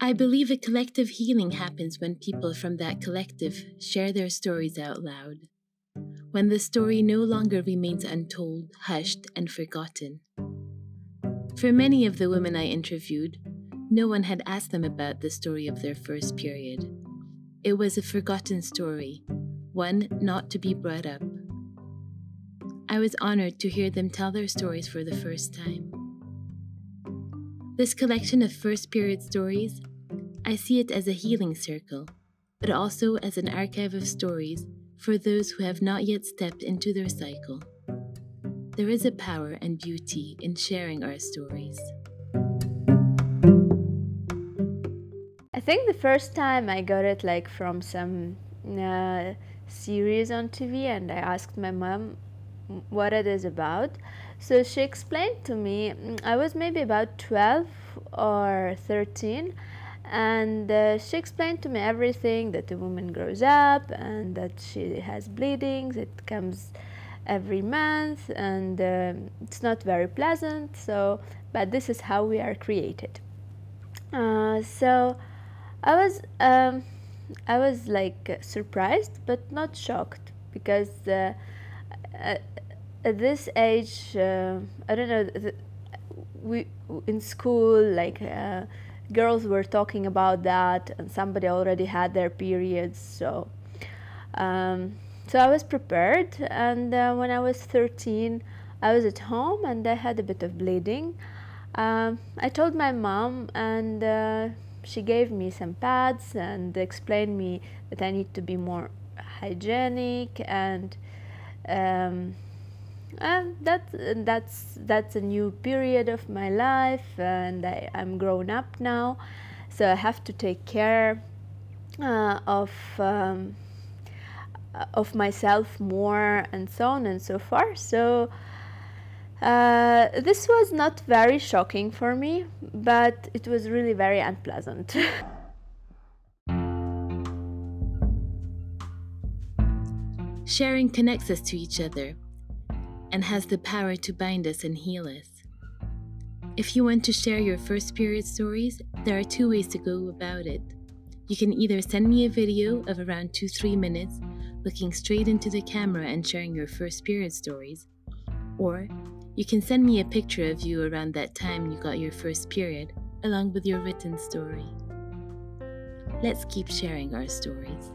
I believe a collective healing happens when people from that collective share their stories out loud. When the story no longer remains untold, hushed, and forgotten. For many of the women I interviewed, no one had asked them about the story of their first period. It was a forgotten story, one not to be brought up. I was honored to hear them tell their stories for the first time. This collection of first period stories, I see it as a healing circle, but also as an archive of stories for those who have not yet stepped into their cycle. There is a power and beauty in sharing our stories. I think the first time I got it like from some uh, series on TV, and I asked my mom what it is about. So she explained to me, I was maybe about 12 or 13, and uh, she explained to me everything that the woman grows up and that she has bleedings, it comes every month, and uh, it's not very pleasant. So, but this is how we are created. Uh, so I was um, I was like surprised but not shocked because uh, uh, at this age, uh, I don't know, we in school like girls were talking about that, and somebody already had their periods, so. Um, so I was prepared, and uh, when I was 13, I was at home and I had a bit of bleeding. Um, I told my mom, and uh, she gave me some pads and explained me that I need to be more hygienic and um, and that that's that's a new period of my life and I, I'm grown up now. So I have to take care uh, of um, of myself more and so on and so forth so uh, this was not very shocking for me but it was really very unpleasant. Sharing connects us to each other and has the power to bind us and heal us. If you want to share your first period stories, there are two ways to go about it. You can either send me a video of around 2 3 minutes looking straight into the camera and sharing your first period stories, or you can send me a picture of you around that time you got your first period, along with your written story. Let's keep sharing our stories.